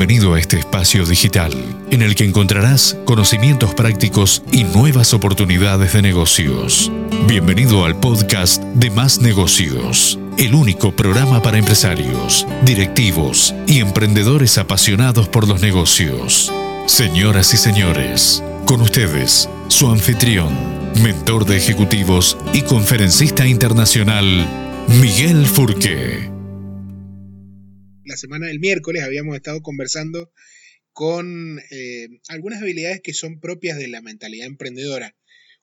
Bienvenido a este espacio digital en el que encontrarás conocimientos prácticos y nuevas oportunidades de negocios. Bienvenido al podcast de Más Negocios, el único programa para empresarios, directivos y emprendedores apasionados por los negocios. Señoras y señores, con ustedes, su anfitrión, mentor de ejecutivos y conferencista internacional, Miguel Furqué la semana del miércoles habíamos estado conversando con eh, algunas habilidades que son propias de la mentalidad emprendedora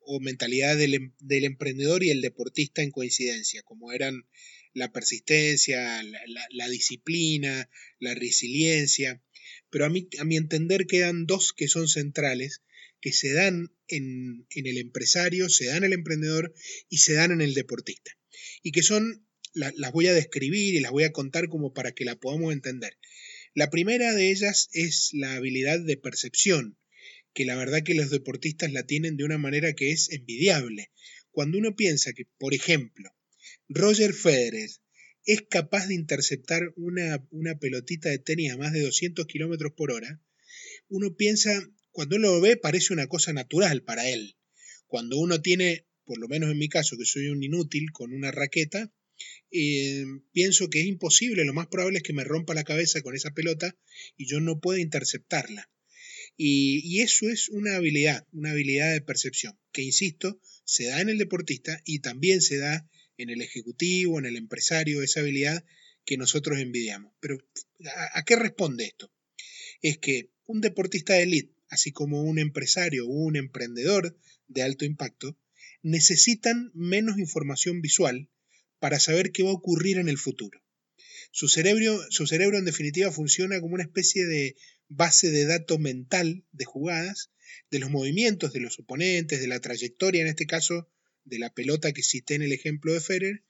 o mentalidad del, em, emprendedor y el deportista en coincidencia, como eran la persistencia, la, disciplina, la resiliencia. Pero a mi, a mi entender quedan dos que son centrales, que se dan en, en el empresario, se dan en el emprendedor y se dan en el deportista. Y que son las voy a describir y las voy a contar como para que la podamos entender. La primera de ellas es la habilidad de percepción, que la verdad que los deportistas la tienen de una manera que es envidiable. Cuando uno piensa que, por ejemplo, Roger Federer es capaz de interceptar una, una pelotita de tenis a más de 200 kilómetros por hora, uno piensa, cuando uno lo ve, parece una cosa natural para él. Cuando uno tiene, por lo menos en mi caso, que soy un inútil con una raqueta, eh, pienso que es imposible, lo más probable es que me rompa la cabeza con esa pelota y yo no pueda interceptarla. Y, eso es una habilidad, una habilidad de percepción, que insisto, se da en el deportista y también se da en el ejecutivo, en el empresario, esa habilidad que nosotros envidiamos. Pero ¿a, qué responde esto? Es que un deportista de élite, así como un empresario o un emprendedor de alto impacto, necesitan menos información visual para saber qué va a ocurrir en el futuro. Su cerebro, su cerebro en definitiva funciona como una especie de base de datos mental de jugadas, de los movimientos de los oponentes, de la trayectoria, en este caso, de la pelota que cité en el ejemplo de Ferrer,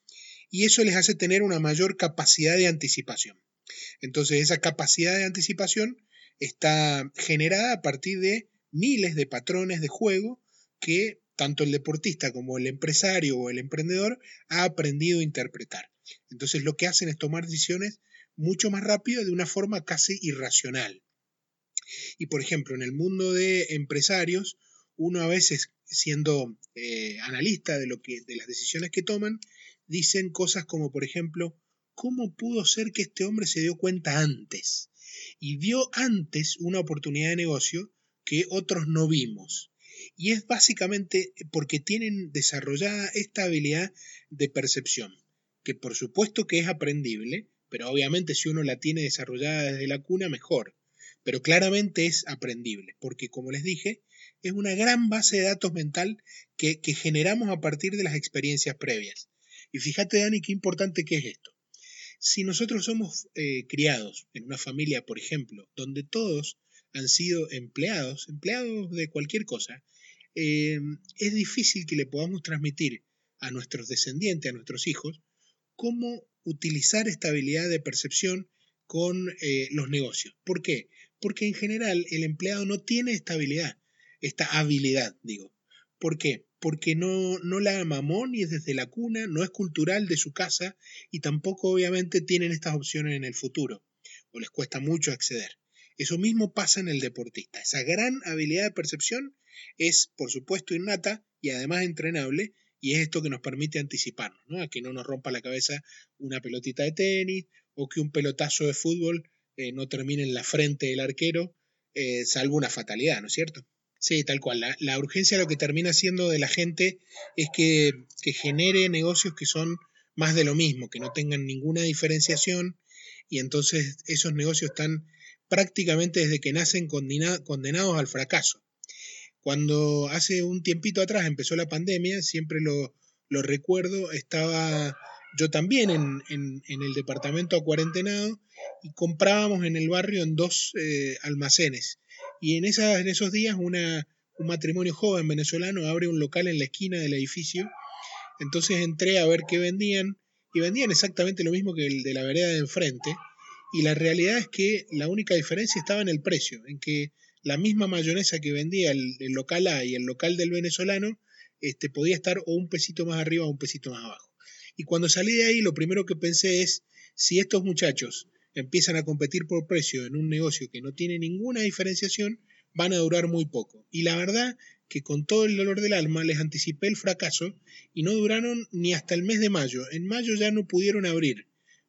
y eso les hace tener una mayor capacidad de anticipación. Entonces esa capacidad de anticipación está generada a partir de miles de patrones de juego que tanto el deportista como el empresario o el emprendedor ha aprendido a interpretar. Entonces lo que hacen es tomar decisiones mucho más rápido de una forma casi irracional. Y por ejemplo, en el mundo de empresarios, uno a veces siendo eh, analista de, lo que, de las decisiones que toman, dicen cosas como por ejemplo, ¿cómo pudo ser que este hombre se dio cuenta antes? Y vio antes una oportunidad de negocio que otros no vimos. Y es básicamente porque tienen desarrollada esta habilidad de percepción, que por supuesto que es aprendible, pero obviamente si uno la tiene desarrollada desde la cuna, mejor. Pero claramente es aprendible, porque como les dije, es una gran base de datos mental que, generamos a partir de las experiencias previas. Y fíjate, Dani, qué importante que es esto. Si nosotros somos eh, criados en una familia, por ejemplo, donde todos han sido empleados, empleados de cualquier cosa, eh, es difícil que le podamos transmitir a nuestros descendientes, a nuestros hijos, cómo utilizar esta habilidad de percepción con eh, los negocios. ¿Por qué? Porque en general el empleado no tiene esta habilidad, esta habilidad, digo. ¿Por qué? Porque no, la mamó ni desde la cuna, no es cultural de su casa y tampoco obviamente tienen estas opciones en el futuro, o les cuesta mucho acceder. Eso mismo pasa en el deportista. Esa gran habilidad de percepción es, por supuesto, innata y además entrenable, y es esto que nos permite anticiparnos, ¿no? a que no nos rompa la cabeza una pelotita de tenis o que un pelotazo de fútbol eh, no termine en la frente del arquero, eh, salvo una fatalidad, ¿no es cierto? Sí, tal cual. La, urgencia lo que termina siendo de la gente es que, que genere negocios que son más de lo mismo, que no tengan ninguna diferenciación y entonces esos negocios están prácticamente desde que nacen condenados al fracaso. Cuando hace un tiempito atrás empezó la pandemia, siempre lo, recuerdo, estaba yo también en, el departamento a cuarentenado y comprábamos en el barrio en dos eh, almacenes. Y en, en esos días una, un matrimonio joven venezolano abre un local en la esquina del edificio. Entonces entré a ver qué vendían y vendían exactamente lo mismo que el de la vereda de enfrente y la realidad es que la única diferencia estaba en el precio, en que la misma mayonesa que vendía el, local A y el local del venezolano este, podía estar o un pesito más arriba o un pesito más abajo. Y cuando salí de ahí, lo primero que pensé es, si estos muchachos empiezan a competir por precio en un negocio que no tiene ninguna diferenciación, van a durar muy poco. Y la verdad que con todo el dolor del alma les anticipé el fracaso y no duraron ni hasta el mes de mayo. En mayo ya no pudieron abrir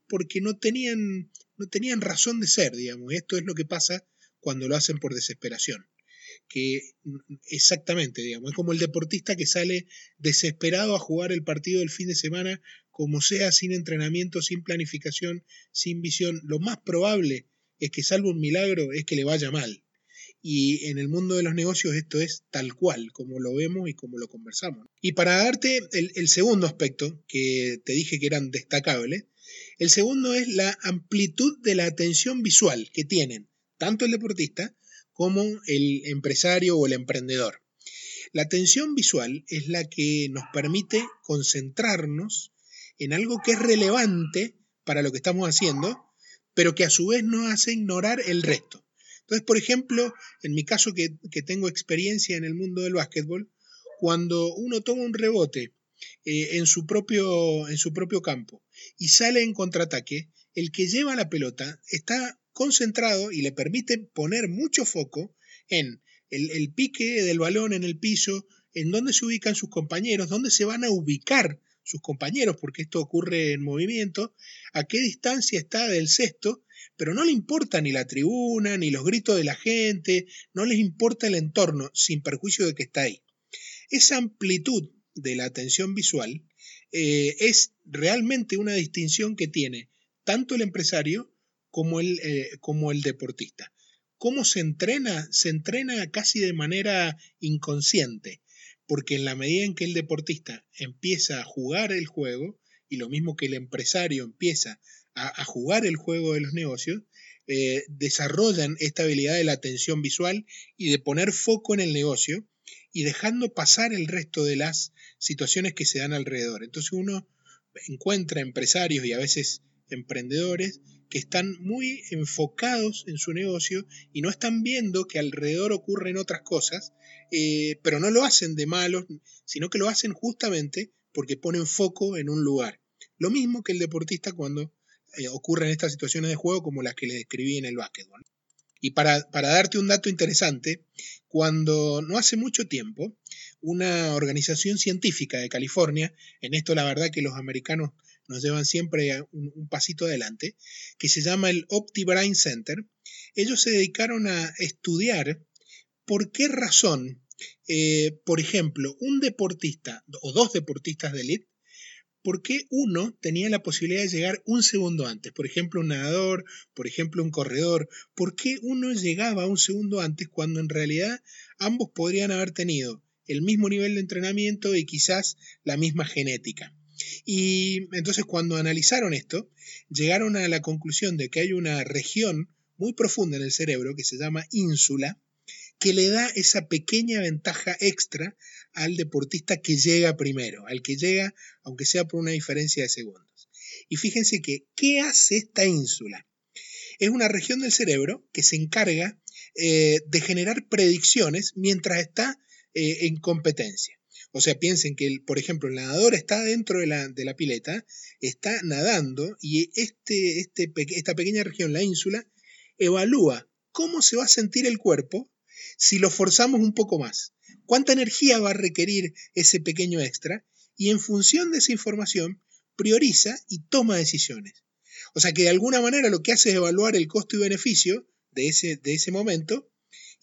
porque no tenían, tenían razón de ser, digamos. Esto es lo que pasa cuando lo hacen por desesperación. Que exactamente, digamos, es como el deportista que sale desesperado a jugar el partido del fin de semana, como sea, sin entrenamiento, sin planificación, sin visión. Lo más probable es que, salvo un milagro, es que le vaya mal. Y en el mundo de los negocios esto es tal cual, como lo vemos y como lo conversamos. Y para darte el, el segundo aspecto, que te dije que eran destacables, el segundo es la amplitud de la atención visual que tienen tanto el deportista como el empresario o el emprendedor. La atención visual es la que nos permite concentrarnos en algo que es relevante para lo que estamos haciendo, pero que a su vez nos hace ignorar el resto. Entonces, por ejemplo, en mi caso que, tengo experiencia en el mundo del básquetbol, cuando uno toma un rebote eh, en, su propio, en su propio campo y sale en contraataque, el que lleva la pelota está concentrado y le permite poner mucho foco en el, el, pique del balón en el piso, en dónde se ubican sus compañeros, dónde se van a ubicar sus compañeros, porque esto ocurre en movimiento, a qué distancia está del cesto, pero no le importa ni la tribuna, ni los gritos de la gente, no les importa el entorno, sin perjuicio de que está ahí. Esa amplitud de la atención visual eh, es realmente una distinción que tiene tanto el empresario como el, eh, como el deportista. ¿Cómo se entrena? Se entrena casi de manera inconsciente, porque en la medida en que el deportista empieza a jugar el juego, y lo mismo que el empresario empieza a, jugar el juego de los negocios, eh, desarrollan esta habilidad de la atención visual y de poner foco en el negocio y dejando pasar el resto de las situaciones que se dan alrededor. Entonces uno encuentra empresarios y a veces emprendedores que están muy enfocados en su negocio y no están viendo que alrededor ocurren otras cosas, eh, pero no lo hacen de malos, sino que lo hacen justamente porque ponen foco en un lugar. Lo mismo que el deportista cuando eh, ocurren estas situaciones de juego como las que le describí en el básquetbol. Y para, darte un dato interesante, cuando no hace mucho tiempo, una organización científica de California, en esto la verdad que los americanos nos llevan siempre un, un pasito adelante, que se llama el OptiBrain Center, ellos se dedicaron a estudiar por qué razón, eh, por ejemplo, un deportista o dos deportistas de élite ¿por qué uno tenía la posibilidad de llegar un segundo antes? Por ejemplo, un nadador, por ejemplo, un corredor. ¿Por qué uno llegaba un segundo antes cuando en realidad ambos podrían haber tenido el mismo nivel de entrenamiento y quizás la misma genética? Y entonces cuando analizaron esto, llegaron a la conclusión de que hay una región muy profunda en el cerebro que se llama ínsula, que le da esa pequeña ventaja extra al deportista que llega primero, al que llega aunque sea por una diferencia de segundos. Y fíjense que, ¿qué hace esta ínsula? Es una región del cerebro que se encarga eh, de generar predicciones mientras está eh, en competencia. O sea, piensen que, por ejemplo, el nadador está dentro de la, de la pileta, está nadando y este, este, esta pequeña región, la ínsula, evalúa cómo se va a sentir el cuerpo si lo forzamos un poco más. ¿Cuánta energía va a requerir ese pequeño extra? Y en función de esa información, prioriza y toma decisiones. O sea que de alguna manera lo que hace es evaluar el costo y beneficio de ese, de ese momento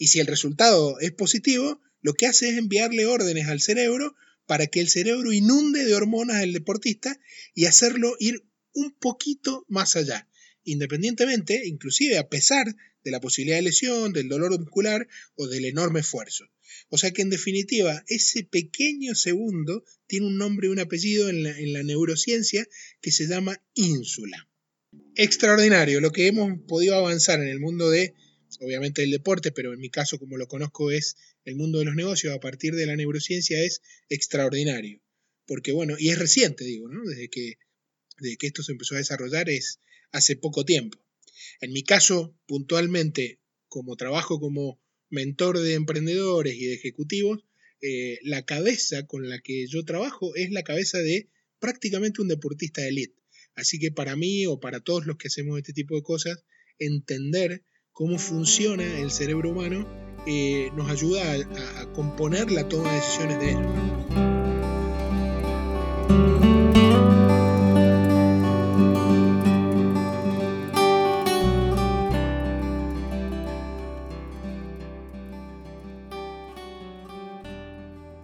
y si el resultado es positivo, lo que hace es enviarle órdenes al cerebro para que el cerebro inunde de hormonas al deportista y hacerlo ir un poquito más allá, independientemente, inclusive a pesar de la posibilidad de lesión, del dolor muscular o del enorme esfuerzo. O sea que en definitiva, ese pequeño segundo tiene un nombre y un apellido en la, en la neurociencia que se llama ínsula. Extraordinario, lo que hemos podido avanzar en el mundo de, obviamente, el deporte, pero en mi caso, como lo conozco, es el mundo de los negocios a partir de la neurociencia, es extraordinario. Porque bueno, y es reciente, digo, ¿no? Desde que, desde que esto se empezó a desarrollar es hace poco tiempo. En mi caso, puntualmente, como trabajo como mentor de emprendedores y de ejecutivos, eh, la cabeza con la que yo trabajo es la cabeza de prácticamente un deportista de élite. Así que para mí o para todos los que hacemos este tipo de cosas, entender cómo funciona el cerebro humano eh, nos ayuda a, componer la toma de decisiones de él.